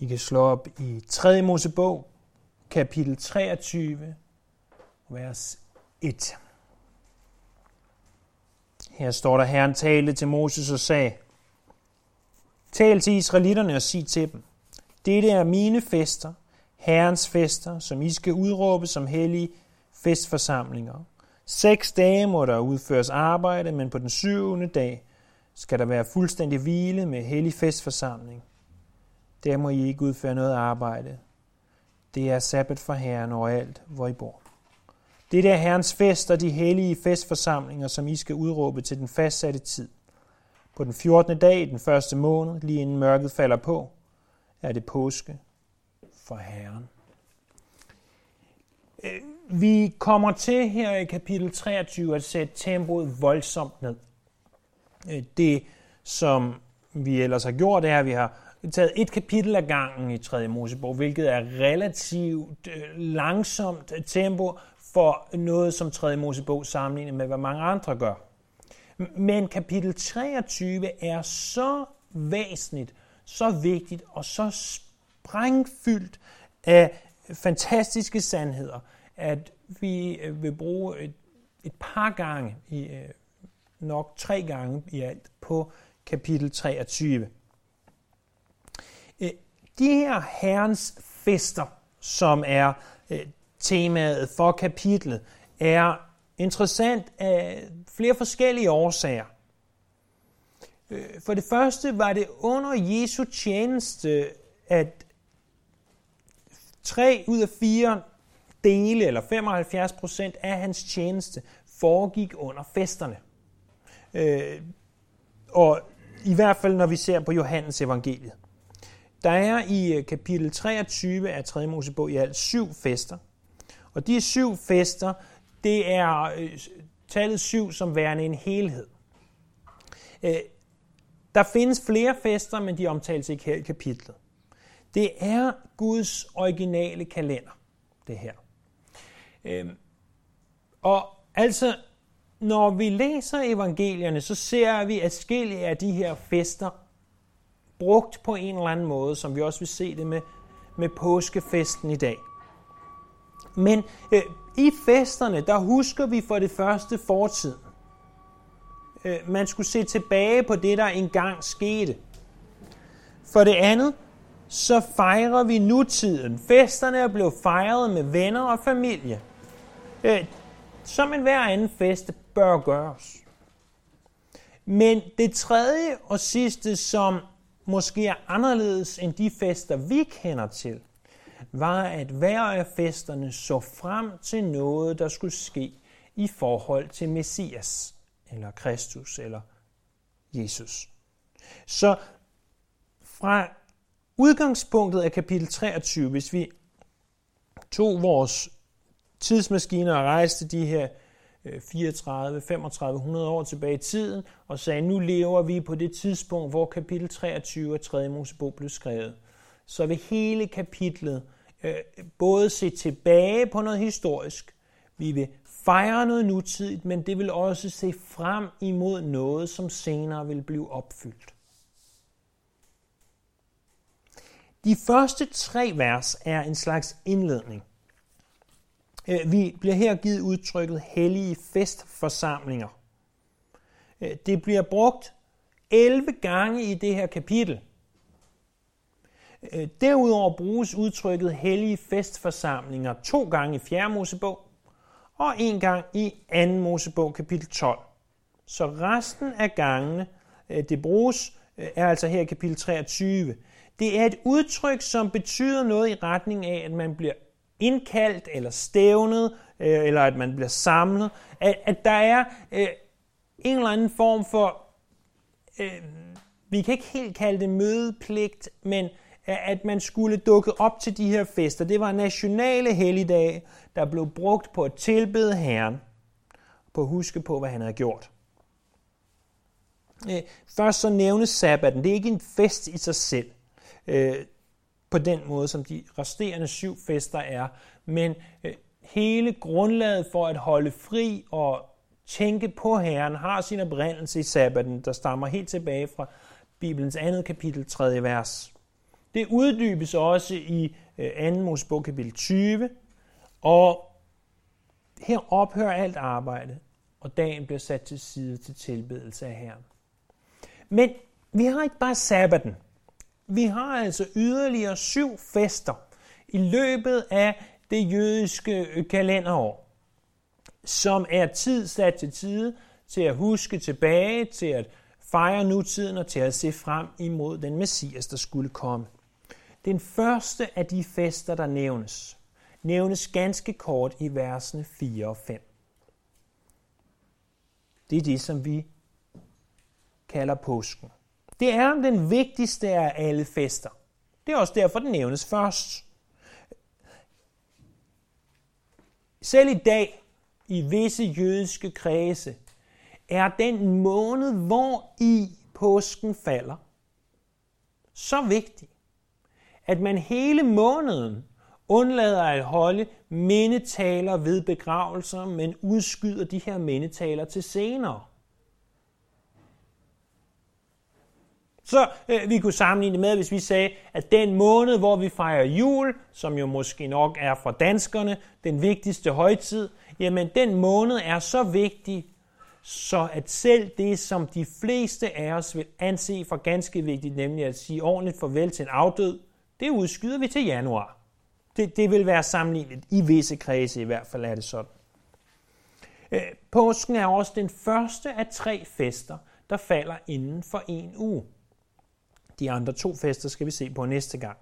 I kan slå op i 3. Mosebog, kapitel 23, vers 1. Her står der, Herren talte til Moses og sagde, Tal til israelitterne og sig til dem, dette er mine fester, Herrens fester, som I skal udråbe som hellige festforsamlinger. Seks dage må der udføres arbejde, men på den syvende dag skal der være fuldstændig hvile med hellig festforsamling. Der må I ikke udføre noget arbejde. Det er sabbat for Herren overalt, hvor I bor. Det er Herrens fest og de hellige festforsamlinger, som I skal udråbe til den fastsatte tid. På den 14. dag i den første måned, lige inden mørket falder på, er det påske for Herren. Øh, vi kommer til her i kapitel 23 at sætte tempoet voldsomt ned. Øh, det, som vi ellers har gjort, er, at vi har taget et kapitel ad gangen i 3. Mosebog, hvilket er relativt øh, langsomt tempo for noget, som 3. Mosebog sammenlignet med, hvad mange andre gør. Men kapitel 23 er så væsentligt, så vigtigt og så sprængfyldt af fantastiske sandheder, at vi øh, vil bruge et, et par gange, i, øh, nok tre gange i alt, på kapitel 23. De her herrens fester, som er øh, temaet for kapitlet, er interessant af flere forskellige årsager. Øh, for det første var det under Jesu tjeneste, at tre ud af fire dele, eller 75 procent af hans tjeneste, foregik under festerne. Øh, og i hvert fald, når vi ser på Johannes evangeliet. Der er i øh, kapitel 23 af 3. Mosebog i alt syv fester. Og de syv fester, det er øh, tallet syv som værende en helhed. Øh, der findes flere fester, men de omtales ikke her i kapitlet. Det er Guds originale kalender, det her. Øhm, og altså, når vi læser evangelierne, så ser vi adskillige af de her fester brugt på en eller anden måde, som vi også vil se det med, med påskefesten i dag. Men øh, i festerne, der husker vi for det første fortid. Øh, man skulle se tilbage på det, der engang skete. For det andet, så fejrer vi nutiden. Festerne er blevet fejret med venner og familie. Øh, som en hver anden fest bør gøres. Men det tredje og sidste, som måske er anderledes end de fester, vi kender til, var, at hver af festerne så frem til noget, der skulle ske i forhold til Messias, eller Kristus, eller Jesus. Så fra udgangspunktet af kapitel 23, hvis vi tog vores tidsmaskiner og rejste de her Øh, 34, 3500 år tilbage i tiden og sagde, nu lever vi på det tidspunkt, hvor kapitel 23 af 3. Mosebog blev skrevet. Så vil hele kapitlet øh, både se tilbage på noget historisk, vi vil fejre noget nutidigt, men det vil også se frem imod noget, som senere vil blive opfyldt. De første tre vers er en slags indledning. Øh, vi bliver her givet udtrykket hellige festforsamlinger. Øh, det bliver brugt 11 gange i det her kapitel. Øh, derudover bruges udtrykket hellige festforsamlinger to gange i 4. Mosebog og en gang i 2. Mosebog kapitel 12. Så resten af gangene, det bruges, er altså her i kapitel 23. Det er et udtryk, som betyder noget i retning af, at man bliver indkaldt eller stævnet, øh, eller at man bliver samlet, at, at der er øh, en eller anden form for, øh, vi kan ikke helt kalde det mødepligt, men øh, at man skulle dukke op til de her fester. Det var nationale helligdage, der blev brugt på at tilbede Herren, på at huske på, hvad han havde gjort. Øh, først så nævnes sabbaten. Det er ikke en fest i sig selv. Øh, på den måde, som de resterende syv fester er. Men øh, hele grundlaget for at holde fri og tænke på Herren har sin oprindelse i sabbaten, der stammer helt tilbage fra Bibelens andet kapitel, 3. vers. Det uddybes også i øh, 2. Mosebog kapitel 20, og her ophører alt arbejde, og dagen bliver sat til side til tilbedelse af Herren. Men vi har ikke bare sabbaten. Vi har altså yderligere syv fester i løbet af det jødiske kalenderår, som er tid sat til tide til at huske tilbage, til at fejre nutiden og til at se frem imod den messias, der skulle komme. Den første af de fester, der nævnes, nævnes ganske kort i versene 4 og 5. Det er det, som vi kalder påsken. Det er den vigtigste af alle fester. Det er også derfor, den nævnes først. Selv i dag, i visse jødiske kredse, er den måned, hvor i påsken falder, så vigtig, at man hele måneden undlader at holde mindetaler ved begravelser, men udskyder de her mindetaler til senere. Så øh, vi kunne sammenligne det med, hvis vi sagde, at den måned, hvor vi fejrer jul, som jo måske nok er for danskerne den vigtigste højtid, jamen den måned er så vigtig, så at selv det, som de fleste af os vil anse for ganske vigtigt, nemlig at sige ordentligt farvel til en afdød, det udskyder vi til januar. Det, det vil være sammenlignet i visse kredse, i hvert fald er det sådan. Øh, påsken er også den første af tre fester, der falder inden for en uge. De andre to fester skal vi se på næste gang.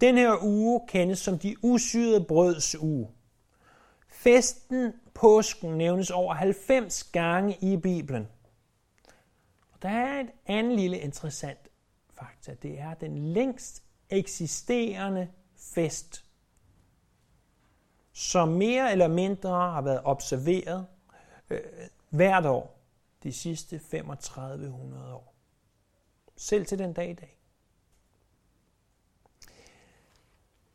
Den her uge kendes som de usyrede brøds uge. Festen påsken nævnes over 90 gange i Bibelen. Og der er et andet lille interessant fakta. Det er den længst eksisterende fest, som mere eller mindre har været observeret øh, hvert år de sidste 3500 år. Selv til den dag i dag.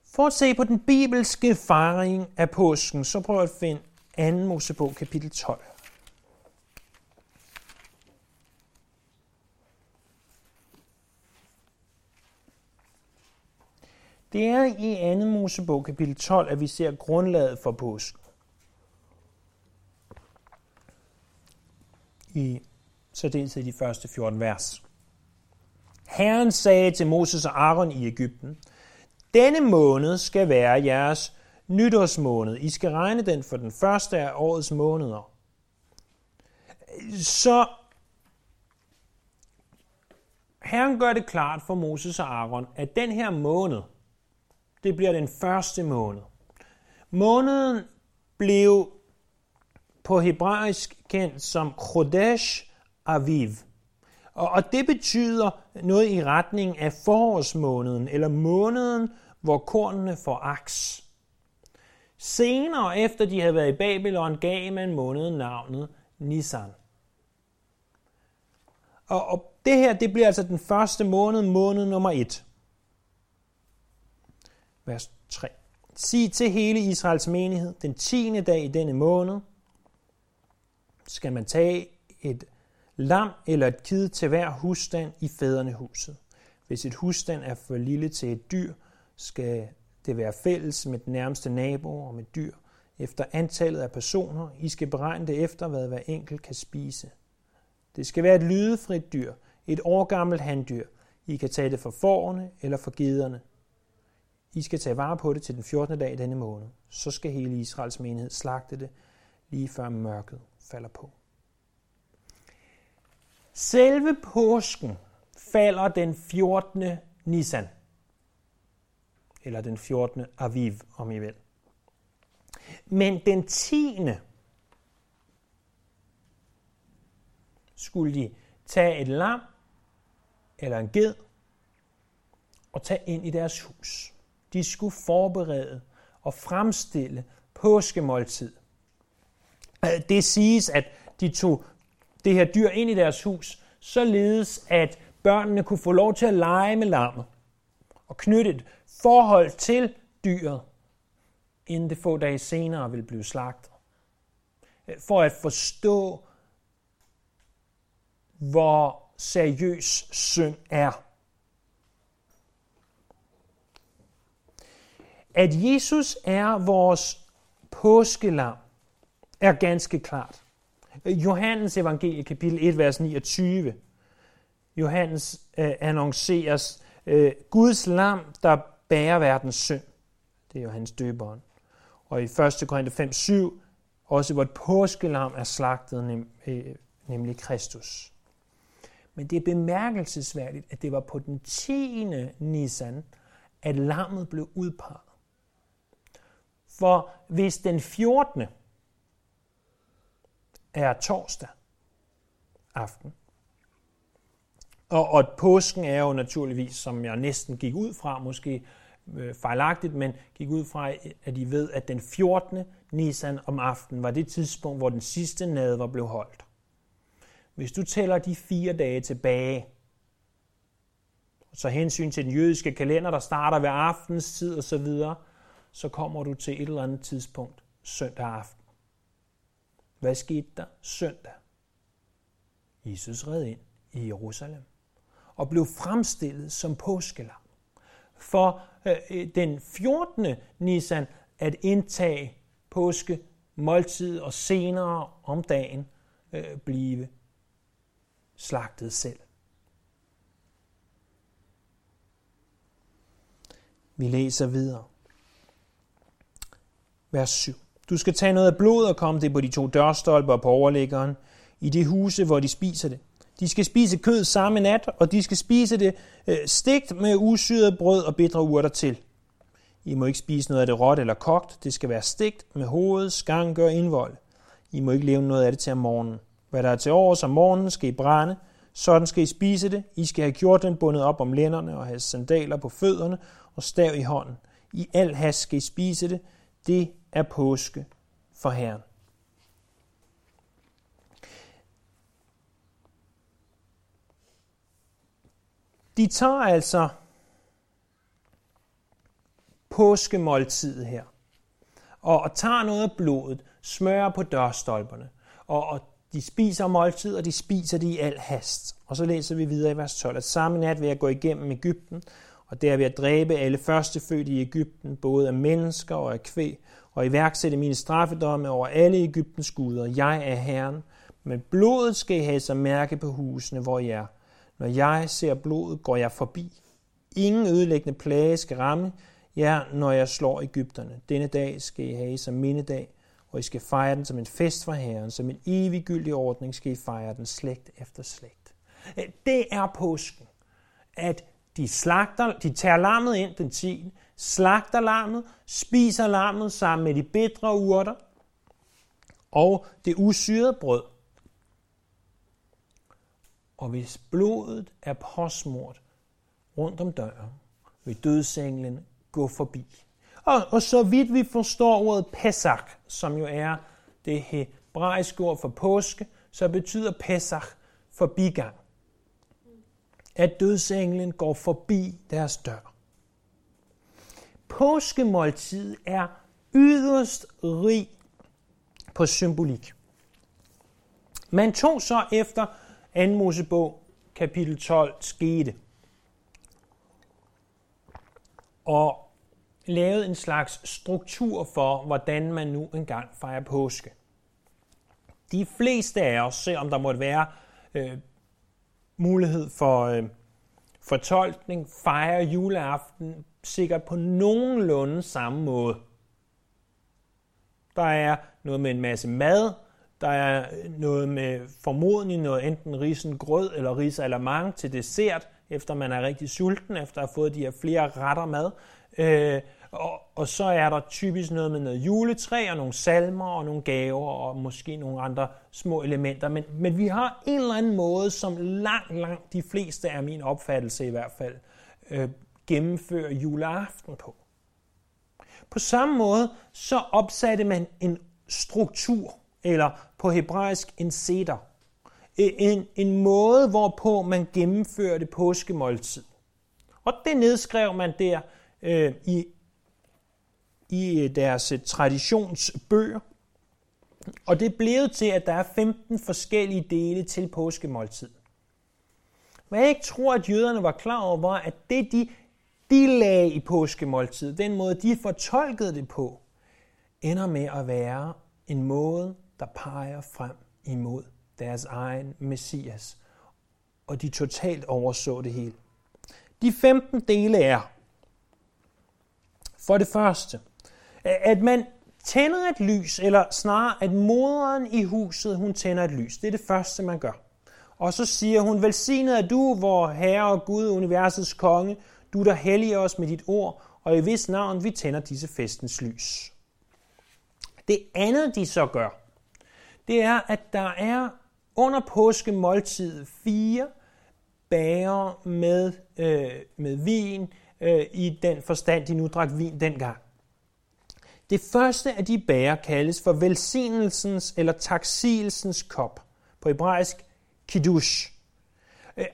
For at se på den bibelske fejring af påsken, så prøv at finde 2. Mosebog kapitel 12. Det er i 2. Mosebog kapitel 12, at vi ser grundlaget for påsken. I særdeleshed de første 14 vers. Herren sagde til Moses og Aaron i Ægypten, denne måned skal være jeres nytårsmåned. I skal regne den for den første af årets måneder. Så Herren gør det klart for Moses og Aaron, at den her måned, det bliver den første måned. Måneden blev på hebraisk kendt som Chodesh Aviv. Og det betyder noget i retning af forårsmåneden, eller måneden, hvor kornene får aks. Senere efter de havde været i Babylon, gav man måneden navnet Nisan. Og, og det her, det bliver altså den første måned, måned nummer 1. Vers 3. Sig til hele Israels menighed, den tiende dag i denne måned, skal man tage et lam eller et kid til hver husstand i fædrenehuset. Hvis et husstand er for lille til et dyr, skal det være fælles med den nærmeste nabo og med dyr. Efter antallet af personer, I skal beregne det efter, hvad hver enkelt kan spise. Det skal være et lydefrit dyr, et årgammelt handdyr. I kan tage det for forerne eller for gederne. I skal tage vare på det til den 14. dag i denne måned. Så skal hele Israels menighed slagte det, lige før mørket falder på. Selve påsken falder den 14. Nisan eller den 14. Aviv, om I vil. Men den 10. skulle de tage et lam eller en ged og tage ind i deres hus. De skulle forberede og fremstille påskemåltid. Øh, det siges, at de tog det her dyr ind i deres hus, således at børnene kunne få lov til at lege med lammet og knytte et forhold til dyret, inden det få dage senere vil blive slagtet. Øh, for at forstå, hvor seriøs synd er. At Jesus er vores påskelam, er ganske klart. Johannes evangelie, kapitel 1, vers 29. Johannes øh, annonceres øh, Guds lam, der bærer verdens synd. Det er Johannes døberen. Og i 1. Korinther 5, 7, også vort påskelam er slagtet, nem, øh, nemlig Kristus. Men det er bemærkelsesværdigt, at det var på den 10. Nisan, at lammet blev udpeget. For hvis den 14 er torsdag aften, og, og påsken er jo naturligvis, som jeg næsten gik ud fra, måske øh, fejlagtigt, men gik ud fra, at I ved, at den 14. Nisan om aftenen var det tidspunkt, hvor den sidste nadver blev holdt. Hvis du tæller de fire dage tilbage, så hensyn til den jødiske kalender, der starter ved aftens tid og så videre, så kommer du til et eller andet tidspunkt søndag aften. Hvad skete der søndag? Jesus red ind i Jerusalem og blev fremstillet som påskelam. For øh, øh den 14. Nisan at indtage påske måltid og senere om dagen øh, blive slagtet selv. Vi læser videre. Vers 7. Du skal tage noget af blod og komme det på de to dørstolper på overlæggeren, i de huse, hvor de spiser det. De skal spise kød samme nat, og de skal spise det øh, stegt med usyret brød og bitre urter til. I må ikke spise noget af det råt eller kogt. Det skal være stegt med hoved, skanke og indvold. I må ikke leve noget af det til om morgenen. Hvad der er til års om morgenen, skal I brænde. Sådan skal I spise det. I skal have gjort den bundet op om lænderne og have sandaler på fødderne og stav i hånden. I al hast skal I spise det. Det er påske for Herren. De tager altså påskemåltidet her, og, og tager noget af blodet, smører på dørstolperne, og, og de spiser måltid, og de spiser det i al hast. Og så læser vi videre i vers 12, at samme nat vil jeg gå igennem Ægypten, og der vil jeg dræbe alle førstefødte i Ægypten, både af mennesker og af kvæg, og iværksætte mine straffedomme over alle Ægyptens guder. Jeg er Herren, men blodet skal I have som mærke på husene, hvor I er. Når jeg ser blodet, går jeg forbi. Ingen ødelæggende plage skal ramme jer, når jeg slår Ægypterne. Denne dag skal I have som mindedag, og I skal fejre den som en fest for Herren, som en eviggyldig ordning skal I fejre den slægt efter slægt. Det er påsken, at de slagter, de tager lammet ind den 10., slagter lammet, spiser lammet sammen med de bedre urter og det usyrede brød. Og hvis blodet er påsmurt rundt om døren, vil dødsenglen gå forbi. Og, og så vidt vi forstår ordet Pesach, som jo er det hebraiske ord for påske, så betyder Pesach forbigang. At dødsenglen går forbi deres dør. Påskemåltid er yderst rig på symbolik. Man tog så efter 2. Mosebog kapitel 12 skete og lavede en slags struktur for, hvordan man nu engang fejrer påske. De fleste af os, selvom der måtte være øh, mulighed for øh, fortolkning, fejre juleaften sikkert på nogenlunde samme måde. Der er noget med en masse mad, der er noget med formodentlig noget enten risen grød eller ris eller til dessert, efter man er rigtig sulten, efter at have fået de her flere retter mad. Øh, og, og så er der typisk noget med noget juletræ og nogle salmer og nogle gaver og måske nogle andre små elementer. Men, men vi har en eller anden måde, som langt, langt de fleste af min opfattelse i hvert fald, øh, gennemfører juleaften på. På samme måde så opsatte man en struktur, eller på hebraisk en seder. E, en, en måde, hvorpå man gennemførte påskemåltid. Og det nedskrev man der øh, i, i øh, deres øh, traditionsbøger. Og det blev til, at der er 15 forskellige dele til påskemåltid. Men jeg ikke tror, at jøderne var klar over, at det de de lagde i påskemåltid, den måde de fortolkede det på, ender med at være en måde, der peger frem imod deres egen messias. Og de totalt overså det hele. De 15 dele er, for det første, at man tænder et lys, eller snarere at moderen i huset, hun tænder et lys. Det er det første, man gør. Og så siger hun, velsignet er du, hvor Herre og Gud, universets konge, du der helliger os med dit ord, og i vis navn vi tænder disse festens lys. Det andet, de så gør, det er, at der er under påskemåltid fire bager med, øh, med vin, øh, i den forstand, de nu drak vin dengang. Det første af de bærer kaldes for velsignelsens eller taksigelsens kop. På hebraisk kiddush. Øh,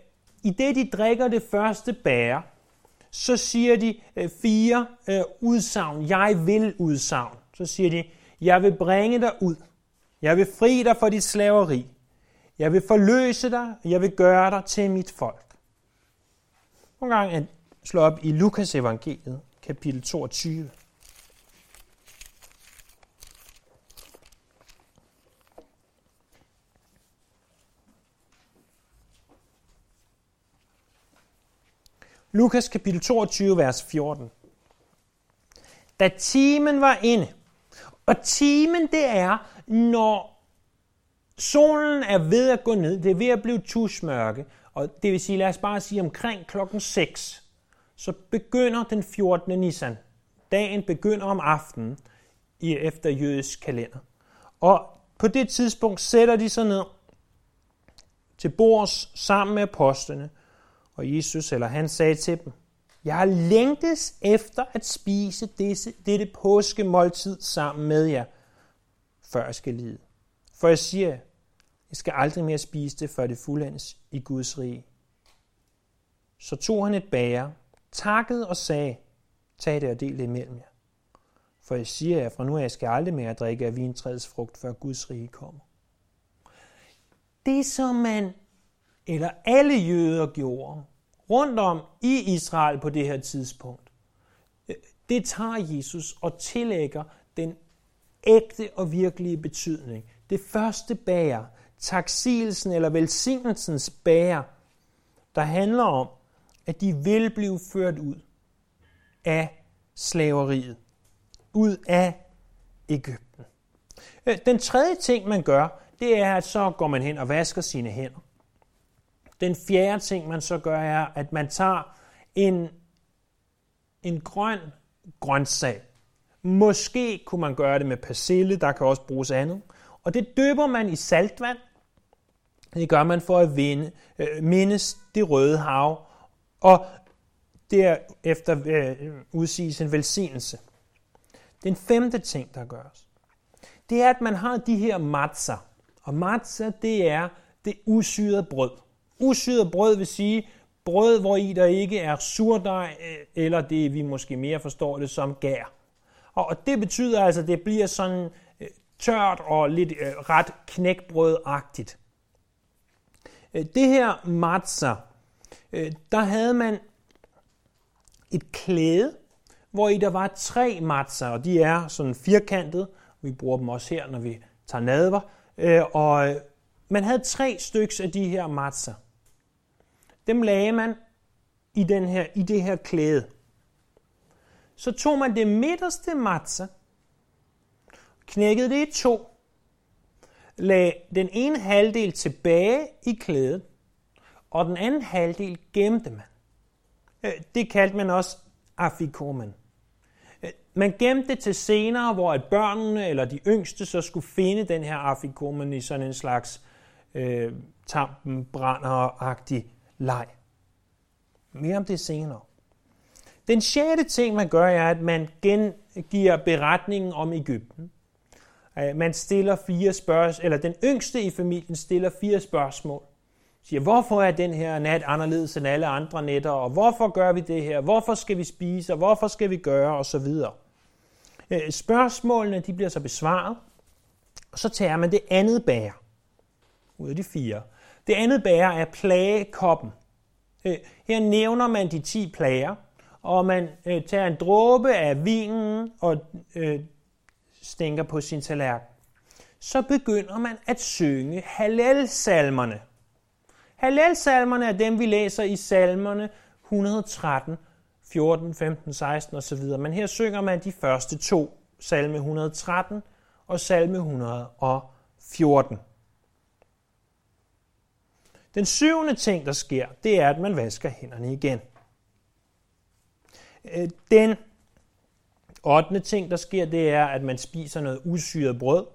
I det de drikker det første bære, så siger de øh, fire øh, udsagn. Jeg vil udsagn. Så siger de, jeg vil bringe dig ud. Jeg vil fri dig fra dit slaveri. Jeg vil forløse dig. Jeg vil gøre dig til mit folk. Nogle gange slå op i Lukas evangeliet, kapitel 22. Lukas kapitel 22, vers 14. Da timen var inde, og timen det er, når solen er ved at gå ned, det er ved at blive tusmørke, og det vil sige, lad os bare sige omkring klokken 6, så begynder den 14. Nisan. Dagen begynder om aftenen i efter jødisk kalender. Og på det tidspunkt sætter de sig ned til bords sammen med apostlene, og Jesus, eller han sagde til dem, jeg har længtes efter at spise disse, dette påskemåltid sammen med jer, før jeg skal lide. For jeg siger, jeg skal aldrig mere spise det, før det fuldendes i Guds rige. Så tog han et bære, takkede og sagde, tag det og del det imellem jer. For jeg siger jer, fra nu af skal jeg aldrig mere drikke af vintræets frugt, før Guds rige kommer. Det, som man eller alle jøder gjorde rundt om i Israel på det her tidspunkt, det tager Jesus og tillægger den ægte og virkelige betydning. Det første bærer, taksigelsen eller velsignelsens bærer, der handler om, at de vil blive ført ud af slaveriet, ud af Ægypten. Øh, den tredje ting, man gør, det er, at så går man hen og vasker sine hænder. Den fjerde ting, man så gør, er, at man tager en, en grøn grøntsag. Måske kunne man gøre det med persille, der kan også bruges andet. Og det døber man i saltvand. Det gør man for at vinde, øh, mindes det røde hav. Og derefter øh, udsiges en velsignelse. Den femte ting, der gøres, det er, at man har de her matzer. Og matzer, det er det usyrede brød. Usyret brød vil sige brød, hvor i der ikke er surdej, øh, eller det vi måske mere forstår det som gær. Og det betyder altså, at det bliver sådan øh, tørt og lidt øh, ret knækbrødagtigt. Øh, det her matza, der havde man et klæde, hvor i der var tre matzer, og de er sådan firkantet. Vi bruger dem også her, når vi tager nadver. Og man havde tre stykker af de her matzer. Dem lagde man i, den her, i det her klæde. Så tog man det midterste matze, knækkede det i to, lagde den ene halvdel tilbage i klædet, og den anden halvdel gemte man. Øh, det kaldte man også afikomen. Øh, man gemte det til senere, hvor at børnene eller de yngste så skulle finde den her afikomen i sådan en slags øh, tampen brænder-agtig leg. Mere om det senere. Den sjette ting, man gør, er, at man gengiver beretningen om Ægypten. Øh, man stiller fire spørgsmål, eller den yngste i familien stiller fire spørgsmål. Siger, hvorfor er den her nat anderledes end alle andre nætter, og hvorfor gør vi det her, hvorfor skal vi spise, og hvorfor skal vi gøre, og så videre. Øh, spørgsmålene de bliver så besvaret, og så tager man det andet bær ud af de fire. Det andet bære er plagekoppen. Øh, her nævner man de 10 plager, og man øh, tager en dråbe af vinen og øh, stænker på sin tallerken, så begynder man at synge Hallel-salmerne. Hallel-salmerne er dem, vi læser i salmerne 113, 14, 15, 16 osv. Men her synger man de første to, salme 113 og salme 114. Den syvende ting, der sker, det er, at man vasker hænderne igen. Øh, den ottende ting, der sker, det er, at man spiser noget usyret brød.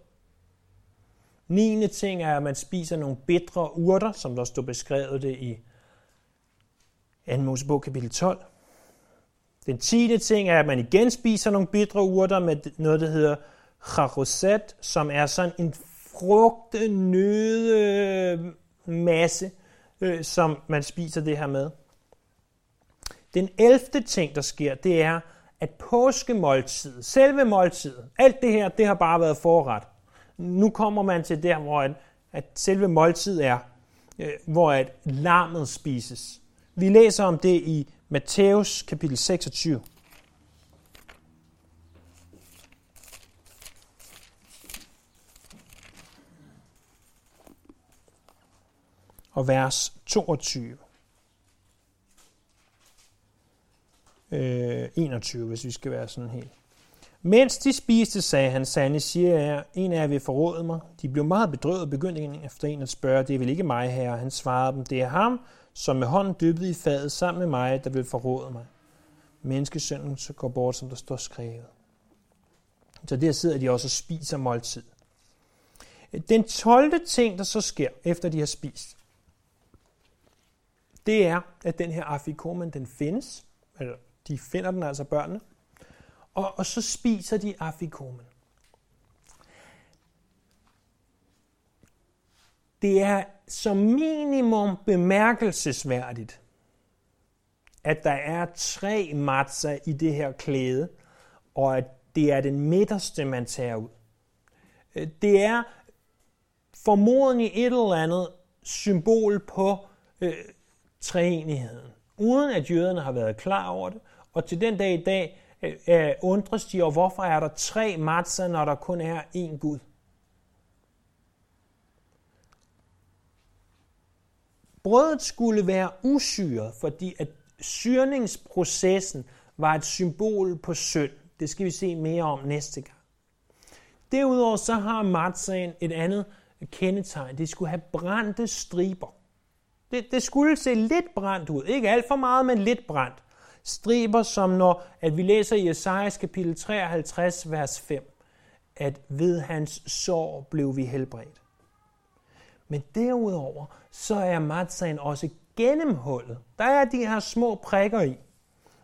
Niende ting er, at man spiser nogle bitre urter, som der står beskrevet det i 2. Mosebog kapitel 12. Den tiende ting er, at man igen spiser nogle bitre urter med noget, der hedder charoset, som er sådan en frugtenøde øh, masse, øh, som man spiser det her med. Den elfte ting, der sker, det er, at påskemåltidet, selve måltidet, alt det her, det har bare været forret. Nu kommer man til der, hvor at, at selve måltidet er, øh, hvor at lammet spises. Vi læser om det i Matthæus kapitel 26. Og vers 22. Øh, 21, hvis vi skal være sådan helt. Mens de spiste, sagde han, sande siger jeg, en af jer vil forråde mig. De blev meget bedrøvet og begyndte en efter en at spørge, det er vel ikke mig, herre. Han svarede dem, det er ham, som med hånden dyppet i fadet sammen med mig, der vil forråde mig. Menneskesønnen så går bort, som der står skrevet. Så der sidder de også og spiser måltid. Den 12. ting, der så sker, efter de har spist, det er, at den her afikomen, den findes. eller de finder den altså børnene. Og, og så spiser de afikomen. Det er som minimum bemærkelsesværdigt, at der er tre matza i det her klæde, og at det er den midterste, man tager ud. Øh, det er formodentlig et eller andet symbol på øh, treenigheden, uden at jøderne har været klar over det. Og til den dag i dag øh, øh undres de over, hvorfor er der tre matser, når der kun er én Gud. Brødet skulle være usyret, fordi at syrningsprocessen var et symbol på synd. Det skal vi se mere om næste gang. Derudover så har matzaen et andet kendetegn. Det skulle have brændte striber. Det, det skulle se lidt brændt ud. Ikke alt for meget, men lidt brændt. Striber, som når at vi læser i Esajas kapitel 53, vers 5, at ved hans sår blev vi helbredt. Men derudover, så er matzaen også gennemhullet. Der er de her små prikker i.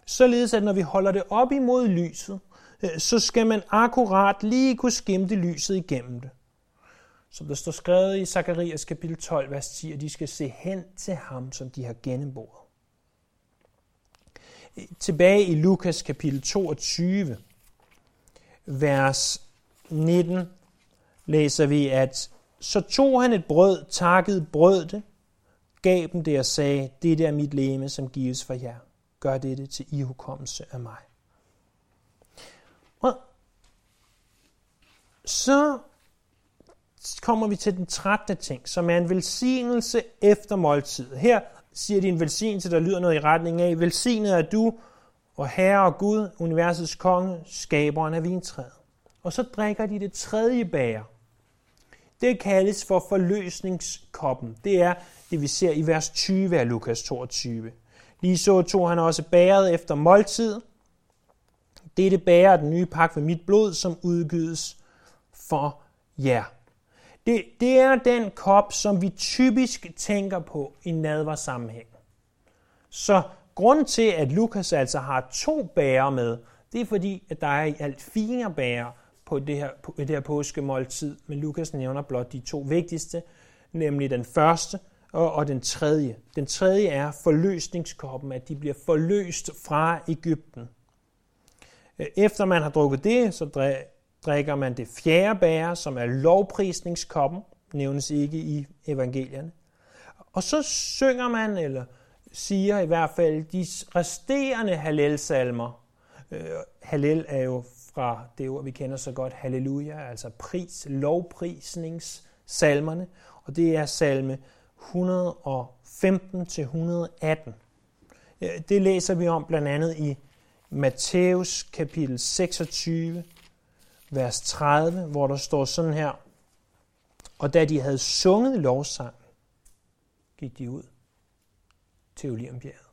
Således at når vi holder det op imod lyset, øh, så skal man akkurat lige kunne skimte lyset igennem det. Som der står skrevet i Zakarias kapitel 12, vers 10, at de skal se hen til ham, som de har gennemboret. Tilbage i Lukas kapitel 22, vers 19, læser vi, at så tog han et brød, takkede brød det, gav dem det og sagde, det er mit leme, som gives for jer. Gør dette til ihukommelse af mig. Og så kommer vi til den 13. ting, som er en velsignelse efter måltid. Her siger de en velsignelse, der lyder noget i retning af, velsignet er du, og Herre og Gud, universets konge, skaberen af vintræet. Og så drikker de det tredje bager. Det kaldes for forløsningskoppen. Det er det, vi ser i vers 20 af Lukas 22. Lige så tog han også bæret efter måltid. Dette bærer den nye pakke med mit blod, som udgives for jer. Det, det er den kop, som vi typisk tænker på i nadversammenhæng. Så grund til, at Lukas altså har to bærer med, det er fordi, at der er i alt fire bærer på det her, på det her påskemåltid, men Lukas nævner blot de to vigtigste, nemlig den første og, og den tredje. Den tredje er forløsningskoppen, at de bliver forløst fra Ægypten. Efter man har drukket det, så drikker man det fjerde bære, som er lovprisningskoppen, nævnes ikke i evangelierne. Og så synger man eller siger i hvert fald de resterende halelsalmer. Øh, Hallel er jo fra det ord, vi kender så godt, halleluja, altså pris, lovprisningssalmerne, og det er salme 115 til 118. Øh, det læser vi om blandt andet i Matthæus kapitel 26, vers 30, hvor der står sådan her, og da de havde sunget lovsang, gik de ud til Olivenbjerget.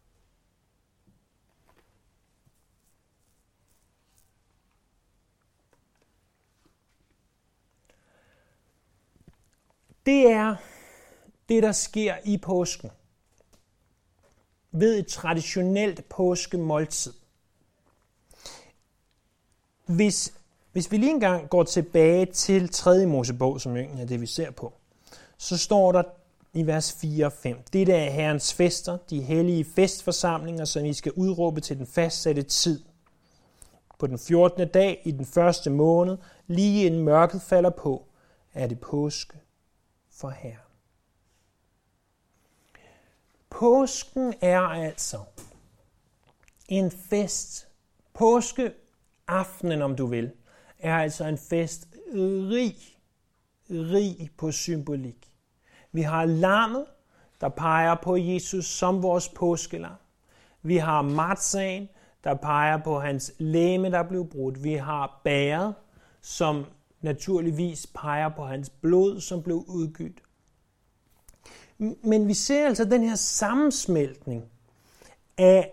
Det er det, der sker i påsken. Ved et traditionelt påskemåltid. Hvis, hvis vi lige engang går tilbage til 3. Mosebog, som egentlig er det, vi ser på, så står der i vers 4 og 5. Det er Herrens fester, de hellige festforsamlinger, som I skal udråbe til den fastsatte tid. På den 14. dag i den første måned, lige inden mørket falder på, er det påske for Herren. Påsken er altså en fest. Påske aftenen, om du vil, er altså en fest rig, rig på symbolik. Vi har lammet, der peger på Jesus som vores påskelam. Vi har matsagen, der peger på hans læme, der blev brudt. Vi har bæret, som naturligvis peger på hans blod, som blev udgydt. Men vi ser altså den her sammensmeltning af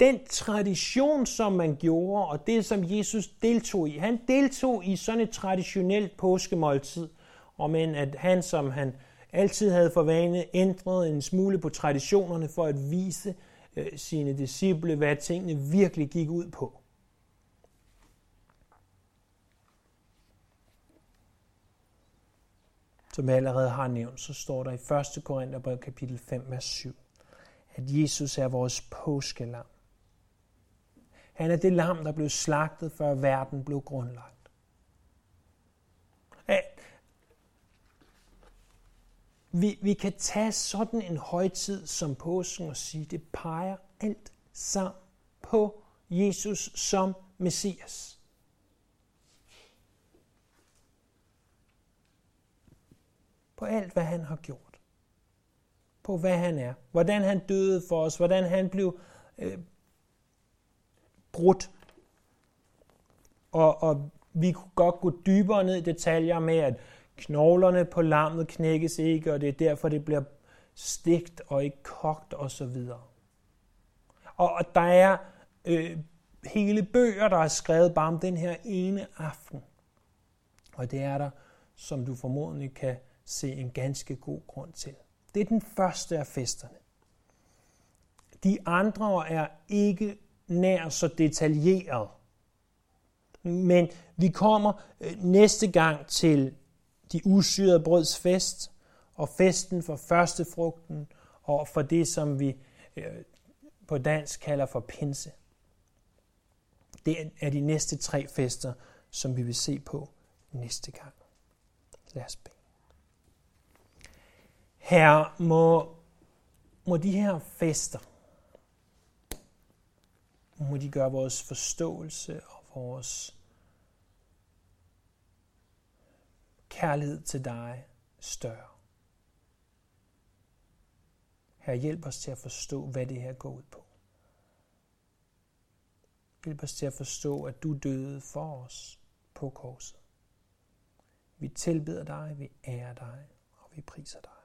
den tradition, som man gjorde, og det, som Jesus deltog i. Han deltog i sådan et traditionelt påskemåltid, og men at han, som han altid havde for vane, ændrede en smule på traditionerne for at vise øh, sine disciple, hvad tingene virkelig gik ud på. Som jeg allerede har nævnt, så står der i 1. Korintherbrev kapitel 5, vers 7, at Jesus er vores påskelam. Han er det lam, der blev slagtet, før verden blev grundlagt. Vi, vi kan tage sådan en højtid som påsken og sige, det peger alt sammen på Jesus som Messias. På alt, hvad han har gjort. På hvad han er. Hvordan han døde for os. Hvordan han blev øh, brudt. Og, og vi kunne godt gå dybere ned i detaljer med, at knoglerne på lammet knækkes ikke, og det er derfor, det bliver stegt og ikke kogt osv. Og, og der er øh, hele bøger, der er skrevet bare om den her ene aften. Og det er der, som du formodentlig kan se en ganske god grund til. Det er den første af festerne. De andre er ikke nær så detaljeret. Men vi kommer øh, næste gang til de usyrede brøds fest og festen for første frugten og for det, som vi øh, på dansk kalder for pinse. Det er de næste tre fester, som vi vil se på næste gang. Lad os bede. Her må, må de her fester, må de gøre vores forståelse og vores kærlighed til dig større. Her hjælp os til at forstå, hvad det her går ud på. Hjælp os til at forstå, at du døde for os på korset. Vi tilbeder dig, vi ærer dig, og vi priser dig.